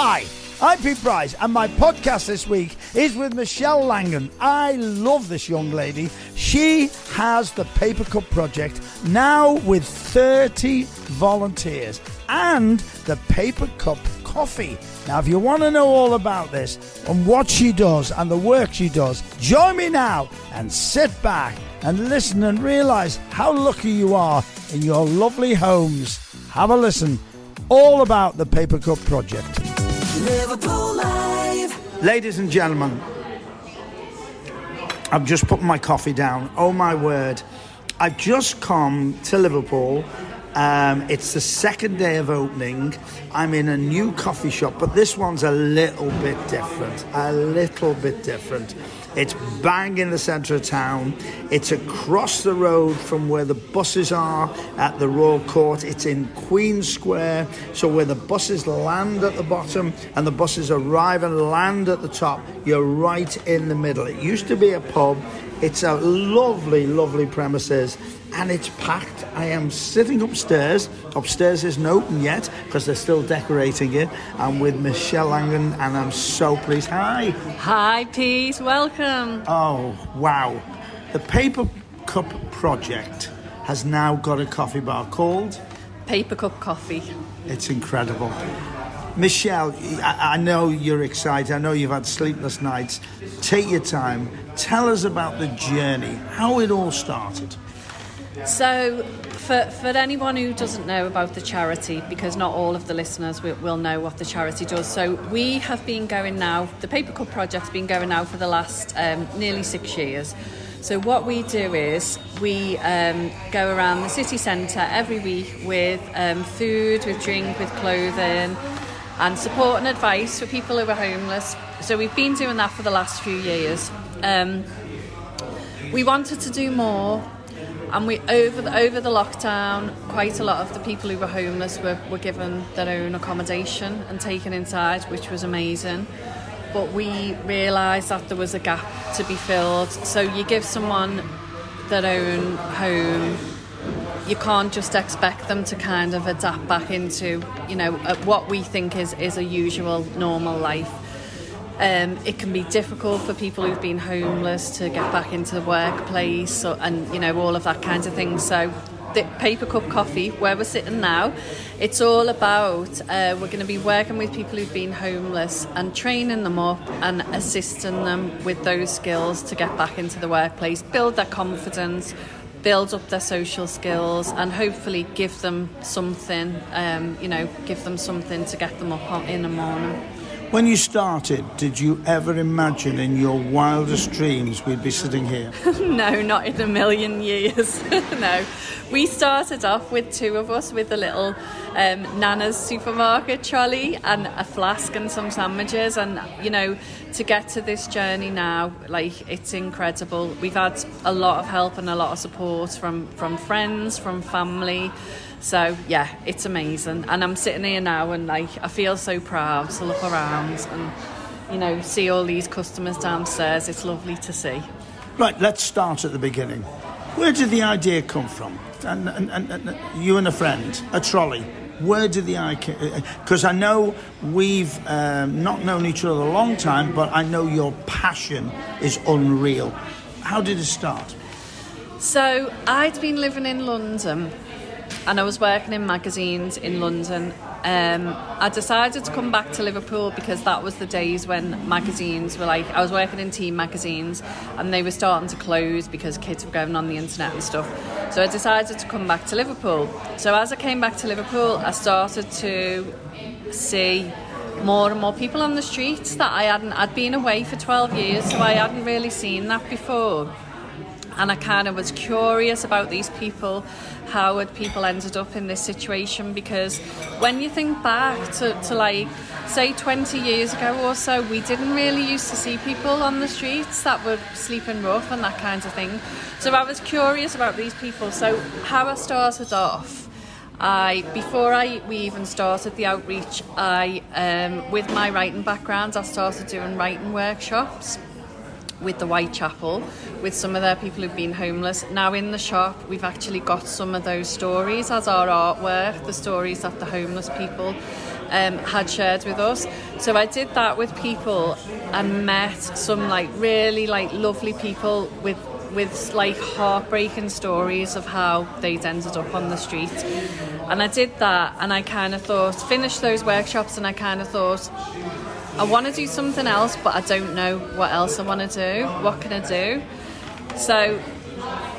Hi, I'm Pete Bryce, and my podcast this week is with Michelle Langan. I love this young lady. She has the Paper Cup Project now with 30 volunteers and the Paper Cup Coffee. Now, if you want to know all about this and what she does and the work she does, join me now and sit back and listen and realize how lucky you are in your lovely homes. Have a listen. All about the Paper Cup Project. Ladies and gentlemen, I've just put my coffee down. Oh my word. I've just come to Liverpool. Um, it's the second day of opening. I'm in a new coffee shop, but this one's a little bit different. A little bit different. It's bang in the centre of town. It's across the road from where the buses are at the Royal Court. It's in Queen Square, so where the buses land at the bottom and the buses arrive and land at the top, you're right in the middle. It used to be a pub. It's a lovely, lovely premises and it's packed. I am sitting upstairs. Upstairs isn't open yet because they're still decorating it. I'm with Michelle Langan and I'm so pleased. Hi. Hi, Pete. Welcome. Oh, wow. The Paper Cup Project has now got a coffee bar called. Paper cup coffee. It's incredible. Michelle, I, I know you're excited. I know you've had sleepless nights. Take your time. Tell us about the journey, how it all started. So, for, for anyone who doesn't know about the charity, because not all of the listeners will, will know what the charity does, so we have been going now, the Paper Cup Project's been going now for the last um, nearly six years. So, what we do is we um, go around the city centre every week with um, food, with drink, with clothing, and support and advice for people who are homeless. So, we've been doing that for the last few years. Um, we wanted to do more and we over the, over the lockdown quite a lot of the people who were homeless were, were given their own accommodation and taken inside which was amazing but we realised that there was a gap to be filled so you give someone their own home you can't just expect them to kind of adapt back into you know uh, what we think is is a usual normal life um, it can be difficult for people who've been homeless to get back into the workplace so, and you know all of that kinds of thing. so the paper cup coffee where we're sitting now it's all about uh, we're going to be working with people who've been homeless and training them up and assisting them with those skills to get back into the workplace build their confidence build up their social skills and hopefully give them something um, you know give them something to get them up in the morning When you started, did you ever imagine in your wildest dreams we'd be sitting here? no, not in a million years. no. We started off with two of us with a little um, Nana's supermarket trolley and a flask and some sandwiches. And, you know, to get to this journey now, like, it's incredible. We've had a lot of help and a lot of support from, from friends, from family. So yeah, it's amazing. And I'm sitting here now and like I feel so proud to look around and you know see all these customers downstairs. It's lovely to see. Right, let's start at the beginning. Where did the idea come from? And, and, and, and you and a friend, a trolley. Where did the idea? Because I know we've um, not known each other a long time, but I know your passion is unreal. How did it start? So I'd been living in London and I was working in magazines in London. Um, I decided to come back to Liverpool because that was the days when magazines were like, I was working in teen magazines and they were starting to close because kids were going on the internet and stuff. So I decided to come back to Liverpool. So as I came back to Liverpool, I started to see more and more people on the streets that I hadn't, I'd been away for 12 years, so I hadn't really seen that before and I kind of was curious about these people. How had people ended up in this situation? Because when you think back to, to like, say, 20 years ago or so, we didn't really used to see people on the streets that were sleeping rough and that kind of thing. So I was curious about these people. So, how I started off. I before I we even started the outreach, I um, with my writing background, I started doing writing workshops with the Whitechapel, with some of their people who've been homeless. Now in the shop, we've actually got some of those stories as our artwork, the stories that the homeless people um, had shared with us. So I did that with people and met some like really like lovely people with with like heartbreaking stories of how they'd ended up on the street. And I did that and I kind of thought, finished those workshops and I kind of thought, I want to do something else, but I don't know what else I want to do. What can I do? So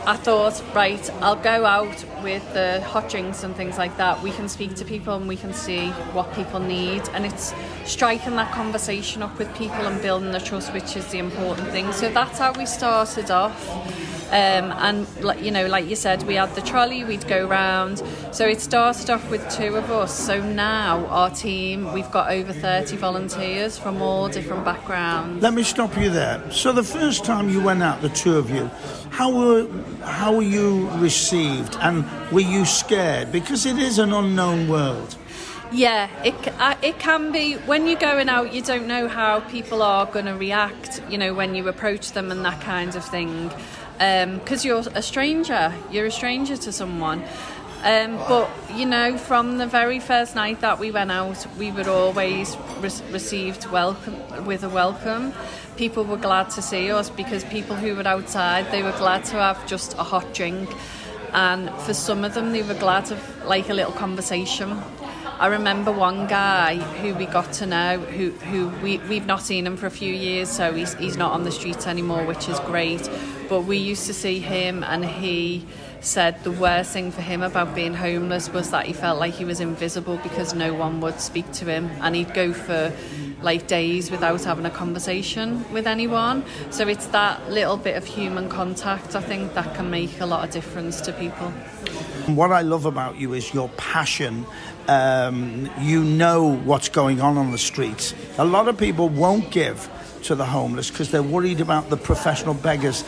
I thought, right, I'll go out with the hot drinks and things like that. We can speak to people and we can see what people need. And it's striking that conversation up with people and building the trust, which is the important thing. So that's how we started off. Um, and like you know, like you said, we had the trolley. We'd go round. So it started off with two of us. So now our team, we've got over thirty volunteers from all different backgrounds. Let me stop you there. So the first time you went out, the two of you, how were how were you received, and were you scared because it is an unknown world? Yeah, it it can be when you're going out. You don't know how people are going to react. You know when you approach them and that kind of thing, because you're a stranger. You're a stranger to someone. Um, but you know, from the very first night that we went out, we were always re- received welcome with a welcome. People were glad to see us because people who were outside, they were glad to have just a hot drink, and for some of them, they were glad of like a little conversation. I remember one guy who we got to know, who, who we, we've not seen him for a few years, so he's, he's not on the streets anymore, which is great. But we used to see him, and he said the worst thing for him about being homeless was that he felt like he was invisible because no one would speak to him, and he'd go for like days without having a conversation with anyone. So it's that little bit of human contact, I think, that can make a lot of difference to people. What I love about you is your passion. Um, you know what's going on on the streets. A lot of people won't give to the homeless because they're worried about the professional beggars.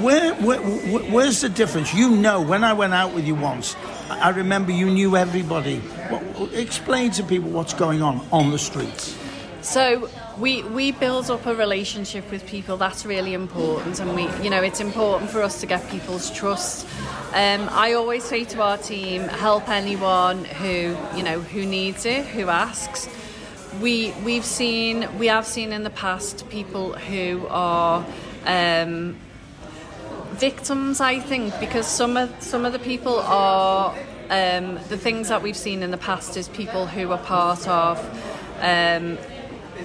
Where, where, where, where's the difference? You know, when I went out with you once, I remember you knew everybody. Explain to people what's going on on the streets. So we we build up a relationship with people. That's really important, and we you know it's important for us to get people's trust. Um, I always say to our team, help anyone who you know who needs it, who asks. We we've seen we have seen in the past people who are. Um, victims I think because some of some of the people are um, the things that we've seen in the past is people who are part of um,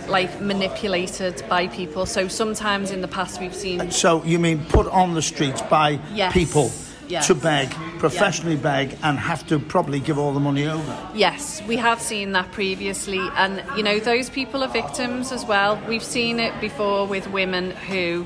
like manipulated by people. So sometimes in the past we've seen So you mean put on the streets by Yes. people Yes. to beg, professionally beg, and have to probably give all the money over? Yes, we have seen that previously, and you know, those people are victims as well. We've seen it before with women who,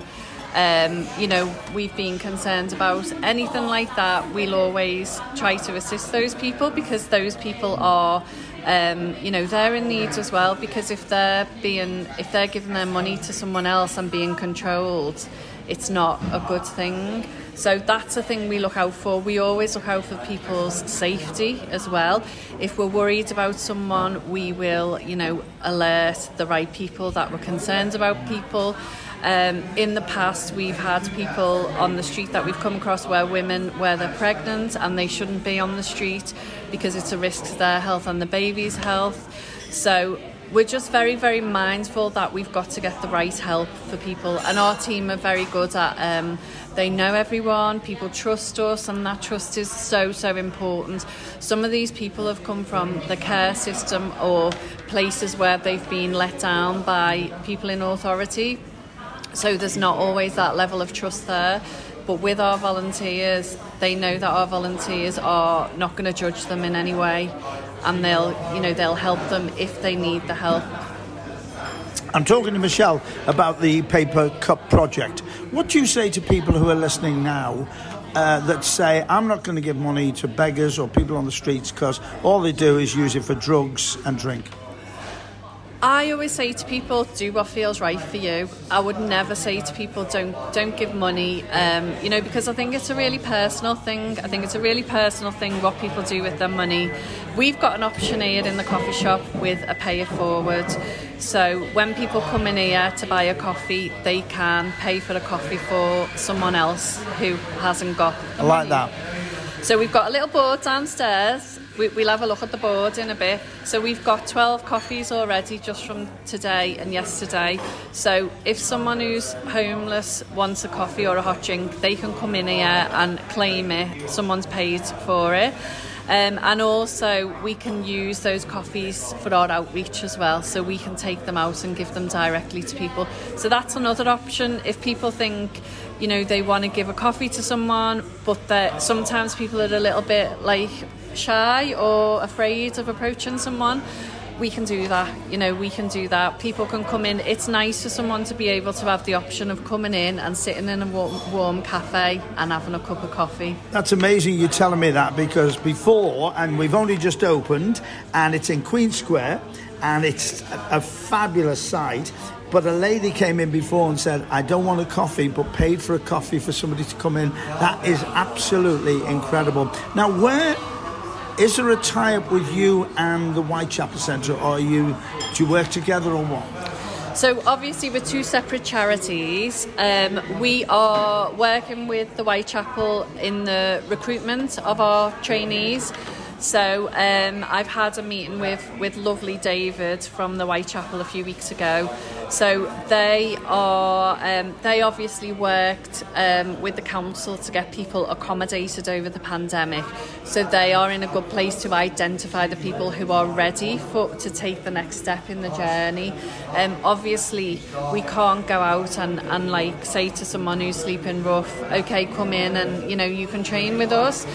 um, you know, we've been concerned about. Anything like that, we'll always try to assist those people because those people are. Um, you know they're in need as well because if they're being if they're giving their money to someone else and being controlled it's not a good thing so that's a thing we look out for. We always look out for people's safety as well. If we're worried about someone, we will, you know, alert the right people that we're concerned about people. Um, in the past, we've had people on the street that we've come across where women, where they're pregnant and they shouldn't be on the street because it's a risk to their health and the baby's health. So we're just very, very mindful that we've got to get the right help for people, and our team are very good at. Um, they know everyone, people trust us, and that trust is so, so important. Some of these people have come from the care system or places where they've been let down by people in authority, so there's not always that level of trust there. But with our volunteers, they know that our volunteers are not going to judge them in any way, and they'll, you know, they'll help them if they need the help. I'm talking to Michelle about the Paper Cup project. What do you say to people who are listening now uh, that say, I'm not going to give money to beggars or people on the streets because all they do is use it for drugs and drink? I always say to people, do what feels right for you. I would never say to people, don't don't give money. Um, you know, because I think it's a really personal thing. I think it's a really personal thing what people do with their money. We've got an option here in the coffee shop with a pay it forward. So when people come in here to buy a coffee, they can pay for the coffee for someone else who hasn't got. I like money. that. So we've got a little board downstairs. We, we'll have a look at the board in a bit. So we've got 12 coffees already just from today and yesterday. So if someone who's homeless wants a coffee or a hot drink, they can come in here and claim it. Someone's paid for it. Um, and also, we can use those coffees for our outreach as well. So we can take them out and give them directly to people. So that's another option. If people think, you know, they want to give a coffee to someone, but that sometimes people are a little bit like shy or afraid of approaching someone we can do that. You know, we can do that. People can come in. It's nice for someone to be able to have the option of coming in and sitting in a warm, warm cafe and having a cup of coffee. That's amazing you're telling me that because before, and we've only just opened, and it's in Queen Square, and it's a, a fabulous site. But a lady came in before and said, I don't want a coffee, but paid for a coffee for somebody to come in. That is absolutely incredible. Now, where is there a tie-up with you and the Whitechapel Centre, are you do you work together or what? So obviously we're two separate charities. Um, we are working with the Whitechapel in the recruitment of our trainees. So um, I've had a meeting with, with lovely David from the Whitechapel a few weeks ago. So they are um, they obviously worked um, with the council to get people accommodated over the pandemic. So they are in a good place to identify the people who are ready for to take the next step in the journey. Um, obviously, we can't go out and, and like say to someone who's sleeping rough, okay, come in and you know you can train with us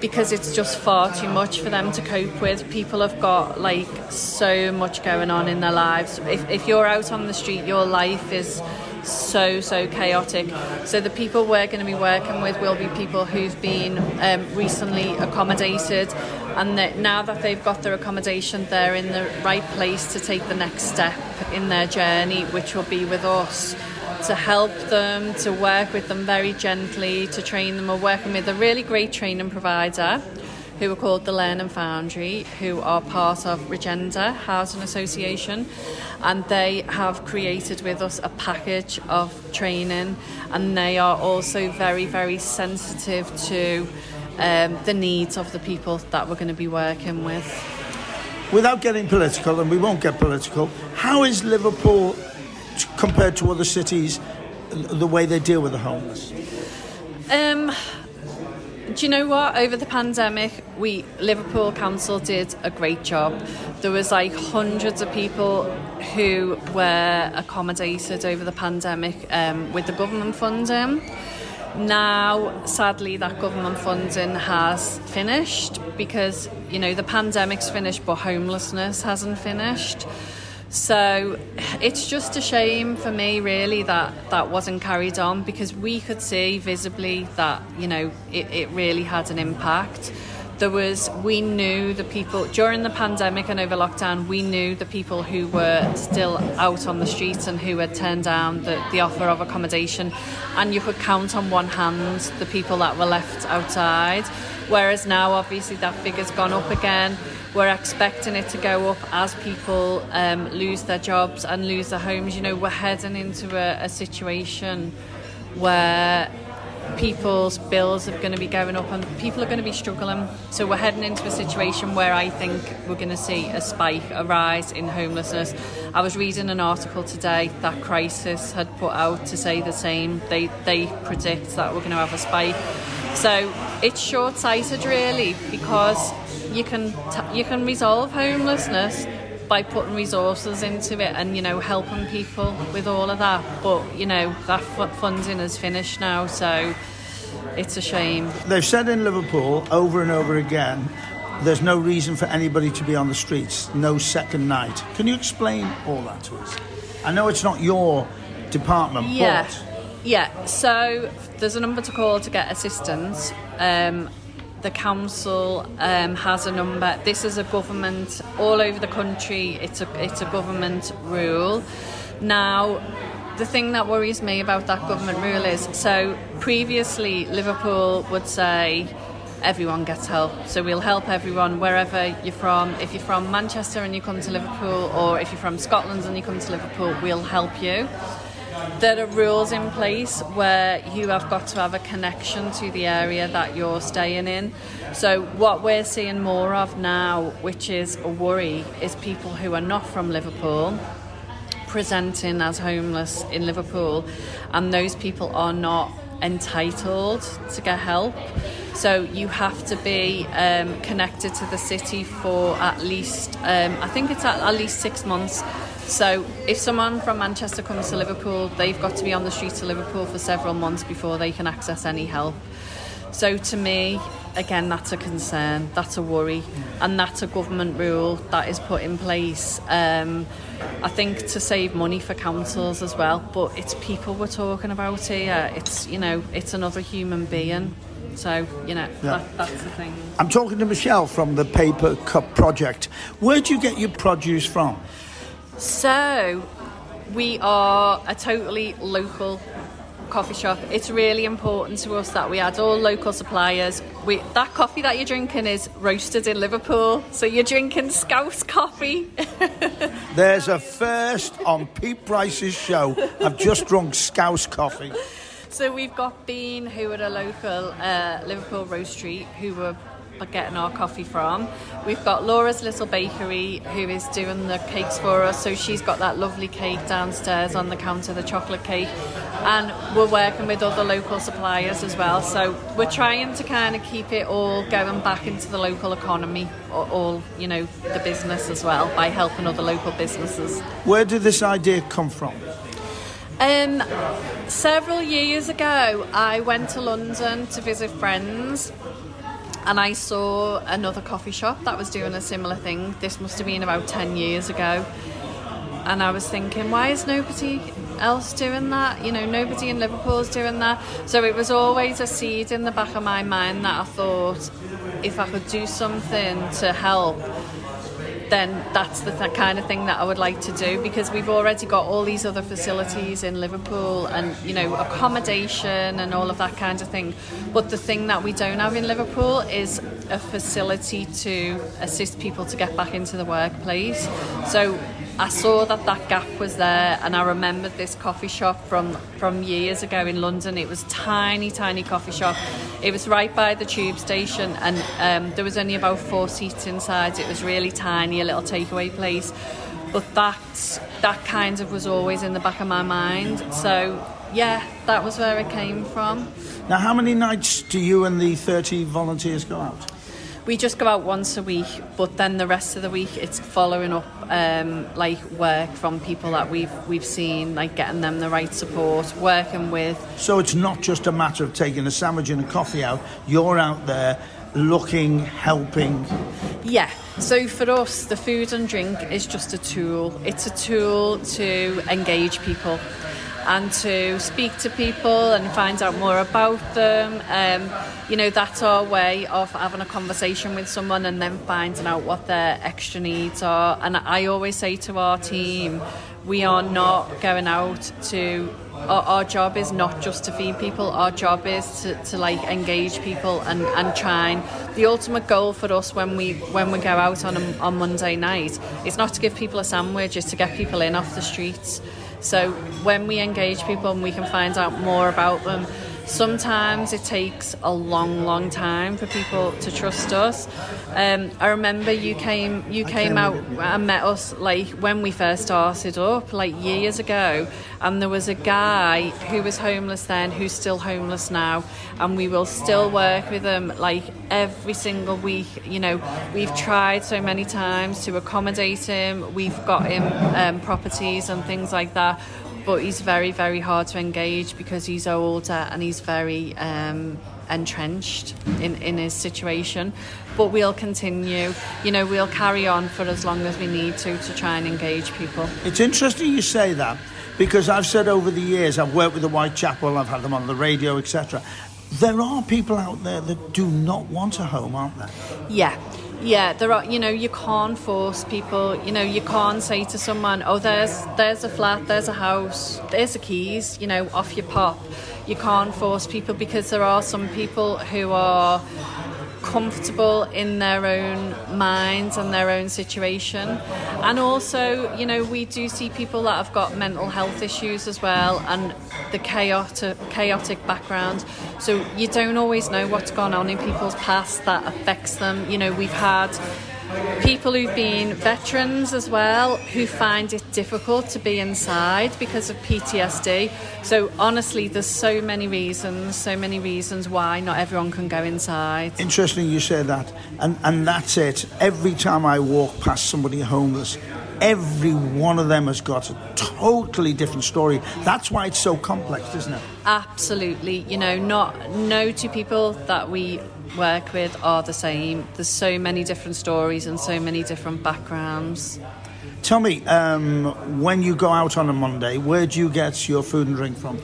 because it's just far too much for them to cope with. People have got like so much going on in their lives. If, if you're out on the street, your life is so so chaotic so the people we're going to be working with will be people who've been um, recently accommodated and that now that they've got their accommodation they're in the right place to take the next step in their journey which will be with us to help them, to work with them very gently, to train them. We're working with a really great training provider who are called the Learning Foundry, who are part of Regenda Housing Association, and they have created with us a package of training, and they are also very, very sensitive to um, the needs of the people that we're going to be working with. Without getting political, and we won't get political, how is Liverpool compared to other cities, the way they deal with the homeless? Um, do you know what? Over the pandemic, we Liverpool Council did a great job. There was like hundreds of people who were accommodated over the pandemic um, with the government funding. Now, sadly, that government funding has finished because you know the pandemic's finished, but homelessness hasn't finished. So it's just a shame for me, really, that that wasn't carried on because we could see visibly that you know it, it really had an impact. There was, we knew the people during the pandemic and over lockdown, we knew the people who were still out on the streets and who had turned down the, the offer of accommodation, and you could count on one hand the people that were left outside. Whereas now, obviously, that figure's gone up again we're expecting it to go up as people um, lose their jobs and lose their homes. You know, we're heading into a, a situation where people's bills are going to be going up and people are going to be struggling. So we're heading into a situation where I think we're going to see a spike, a rise in homelessness. I was reading an article today that Crisis had put out to say the same. They they predict that we're going to have a spike. So it's short-sighted really because you can t- you can resolve homelessness by putting resources into it and you know helping people with all of that. But you know that f- funding is finished now so it's a shame. They've said in liverpool over and over again there's no reason for anybody to be on the streets no second night. Can you explain all that to us? I know it's not your department yeah. but yeah so there's a number to call to get assistance. Um, the council um, has a number. This is a government all over the country. It's a it's a government rule. Now, the thing that worries me about that government rule is so previously Liverpool would say everyone gets help. So we'll help everyone wherever you're from. If you're from Manchester and you come to Liverpool, or if you're from Scotland and you come to Liverpool, we'll help you. There are rules in place where you have got to have a connection to the area that you're staying in. So, what we're seeing more of now, which is a worry, is people who are not from Liverpool presenting as homeless in Liverpool, and those people are not entitled to get help. So you have to be um, connected to the city for at least, um, I think it's at, at least six months. So if someone from Manchester comes to Liverpool, they've got to be on the streets of Liverpool for several months before they can access any help. So to me, again, that's a concern, that's a worry, and that's a government rule that is put in place. Um, I think to save money for councils as well, but it's people we're talking about here. It's you know, it's another human being. So you know, Yeah. that, that's the thing. I'm talking to Michelle from the Paper Cup Project. Where do you get your produce from? So, we are a totally local coffee shop. It's really important to us that we add all local suppliers. We, that coffee that you're drinking is roasted in Liverpool, so you're drinking Scouse coffee. There's a first on Pete Bryce's show. I've just drunk Scouse coffee. So we've got Bean, who are a local uh, Liverpool roastery, who were getting our coffee from. We've got Laura's Little Bakery, who is doing the cakes for us. So she's got that lovely cake downstairs on the counter, the chocolate cake. And we're working with other local suppliers as well. So we're trying to kind of keep it all going back into the local economy, or all, you know, the business as well, by helping other local businesses. Where did this idea come from? Um, several years ago, I went to London to visit friends, and I saw another coffee shop that was doing a similar thing. This must have been about 10 years ago. And I was thinking, why is nobody else doing that? You know, nobody in Liverpool's doing that. So it was always a seed in the back of my mind that I thought if I could do something to help, then that's the th- kind of thing that I would like to do because we've already got all these other facilities in Liverpool and you know accommodation and all of that kind of thing. But the thing that we don't have in Liverpool is a facility to assist people to get back into the workplace. So I saw that that gap was there, and I remembered this coffee shop from from years ago in London. It was tiny, tiny coffee shop. It was right by the tube station, and um, there was only about four seats inside. It was really tiny, a little takeaway place. But that that kind of was always in the back of my mind. So yeah, that was where it came from. Now, how many nights do you and the 30 volunteers go out? We just go out once a week, but then the rest of the week it's following up um, like work from people that we've we've seen, like getting them the right support, working with. So it's not just a matter of taking a sandwich and a coffee out. You're out there looking, helping. Yeah. So for us, the food and drink is just a tool. It's a tool to engage people and to speak to people and find out more about them. Um, you know, that's our way of having a conversation with someone and then finding out what their extra needs are. And I always say to our team, we are not going out to our, our job is not just to feed people our job is to, to like engage people and, and try and the ultimate goal for us when we when we go out on a, on Monday night is not to give people a sandwich is to get people in off the streets so when we engage people and we can find out more about them sometimes it takes a long long time for people to trust us. Um, I remember you came you came out and met us like when we first started up like years ago. And there was a guy who was homeless then who's still homeless now. And we will still work with him like every single week. You know we've tried so many times to accommodate him. We've got him um, properties and things like that but he's very very hard to engage because he's older and he's very um, entrenched in, in his situation but we'll continue you know we'll carry on for as long as we need to to try and engage people It's interesting you say that because I've said over the years, I've worked with the Whitechapel, I've had them on the radio, etc. There are people out there that do not want a home, aren't there? Yeah. Yeah, there are you know, you can't force people, you know, you can't say to someone, Oh, there's there's a flat, there's a house, there's the keys, you know, off your pop. You can't force people because there are some people who are comfortable in their own minds and their own situation. And also, you know, we do see people that have got mental health issues as well and the chaotic, chaotic background. So you don't always know what's gone on in people's past that affects them. You know, we've had people who've been veterans as well who find it difficult to be inside because of PTSD. So honestly, there's so many reasons, so many reasons why not everyone can go inside. Interesting you say that. And, and that's it. Every time I walk past somebody homeless, every one of them has got a totally different story. That's why it's so complex, isn't it? Absolutely. You know, not no two people that we work with are the same. There's so many different stories and so many different backgrounds. Tell me, um, when you go out on a Monday, where do you get your food and drink from?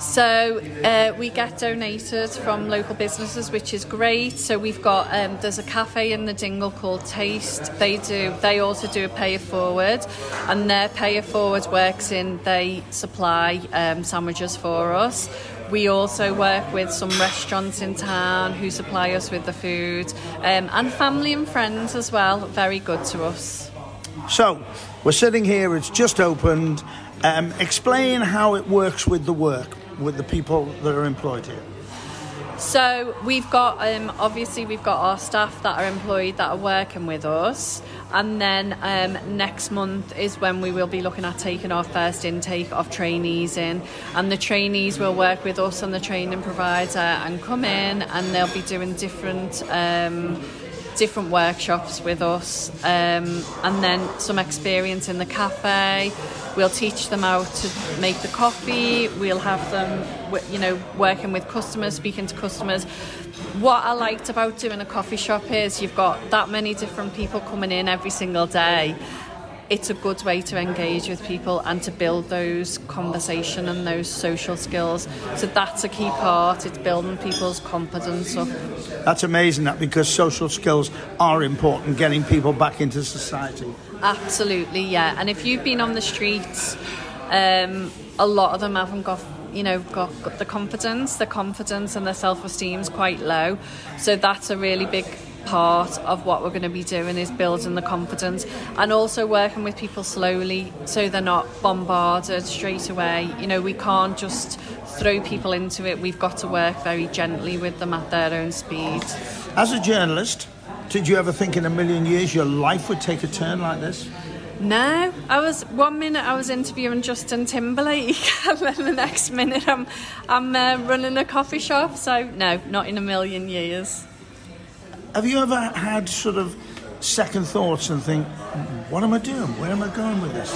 So uh, we get donated from local businesses, which is great. So we've got um, there's a cafe in the Dingle called Taste. They do they also do a pay it forward, and their pay it forward works in they supply um, sandwiches for us. We also work with some restaurants in town who supply us with the food, um, and family and friends as well. Very good to us. So, we're sitting here, it's just opened. Um, explain how it works with the work, with the people that are employed here. So we've got um, obviously we've got our staff that are employed that are working with us, and then um, next month is when we will be looking at taking our first intake of trainees in, and the trainees will work with us and the training provider and come in and they'll be doing different. Um, different workshops with us um, and then some experience in the cafe. We'll teach them how to make the coffee. We'll have them you know working with customers speaking to customers. What I liked about doing a coffee shop is you've got that many different people coming in every single day it's a good way to engage with people and to build those conversation and those social skills so that's a key part it's building people's confidence up That's amazing, that because social skills are important, getting people back into society. Absolutely, yeah. And if you've been on the streets, um, a lot of them haven't got, you know, got, got the confidence. The confidence and their self-esteem is quite low. So that's a really big part of what we're going to be doing is building the confidence and also working with people slowly so they're not bombarded straight away. You know, we can't just throw people into it. We've got to work very gently with them at their own speed. As a journalist, did you ever think in a million years your life would take a turn like this? No, I was one minute I was interviewing Justin Timberlake, and then the next minute I'm I'm uh, running a coffee shop. So no, not in a million years. Have you ever had sort of second thoughts and think, what am I doing? Where am I going with this?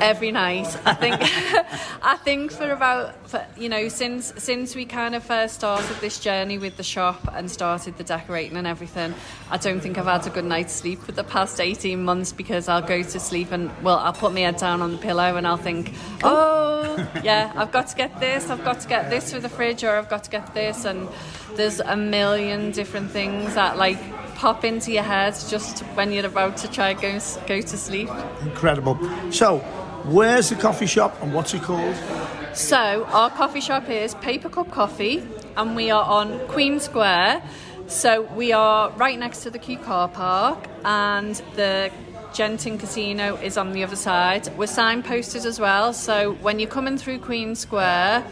Every night, I think. I think for about for, you know since since we kind of first started this journey with the shop and started the decorating and everything, I don't think I've had a good night's sleep for the past eighteen months because I'll go to sleep and well I'll put my head down on the pillow and I'll think, oh yeah, I've got to get this, I've got to get this for the fridge or I've got to get this and there's a million different things that like pop into your head just when you're about to try go go to sleep. Incredible. So, where's the coffee shop and what's it called? So, our coffee shop is Paper Cup Coffee, and we are on Queen Square. So, we are right next to the Q car park, and the Genting Casino is on the other side. We're signposted as well, so when you're coming through Queen Square,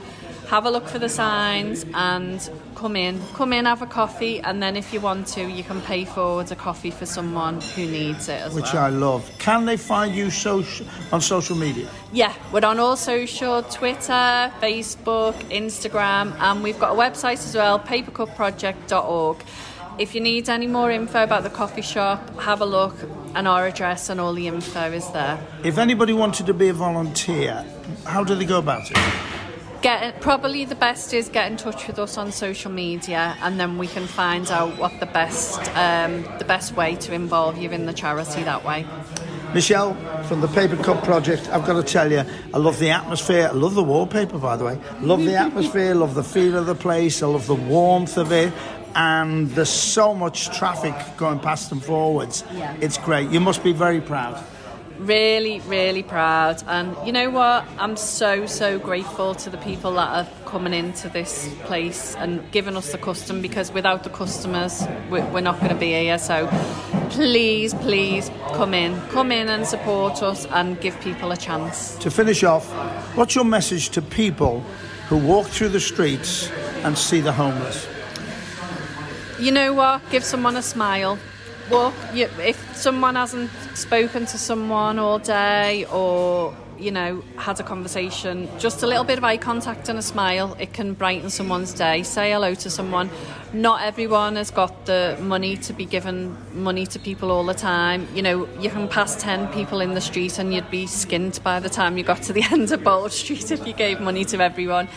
have a look for the signs and come in. Come in, have a coffee, and then if you want to, you can pay forward a coffee for someone who needs it as Which well. Which I love. Can they find you social, on social media? Yeah, we're on all social Twitter, Facebook, Instagram, and we've got a website as well, papercupproject.org. If you need any more info about the coffee shop, have a look, and our address and all the info is there. If anybody wanted to be a volunteer, how do they go about it? Get probably the best is get in touch with us on social media, and then we can find out what the best um, the best way to involve you in the charity that way. Michelle from the Paper Cup Project, I've got to tell you, I love the atmosphere. I love the wallpaper, by the way. Love the atmosphere, love the feel of the place, I love the warmth of it. And there's so much traffic going past and forwards. Yeah. It's great. You must be very proud. Really, really proud. And you know what? I'm so, so grateful to the people that are coming into this place and giving us the custom because without the customers, we're not going to be here. So please, please come in. Come in and support us and give people a chance. To finish off, what's your message to people who walk through the streets and see the homeless? You know what? Give someone a smile well, if someone hasn't spoken to someone all day or you know had a conversation just a little bit of eye contact and a smile it can brighten someone's day. Say hello to someone. Not everyone has got the money to be given money to people all the time. You know you can pass 10 people in the street and you'd be skint by the time you got to the end of Bold Street if you gave money to everyone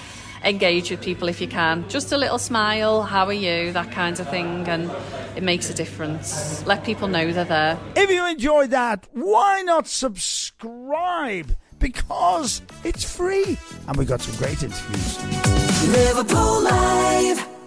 engage with people if you can. Just a little smile, how are you, that kind of thing, and it makes a difference. Let people know they're there. If you enjoyed that, why not subscribe? Because it's free. And we got some great interviews. Liverpool Live.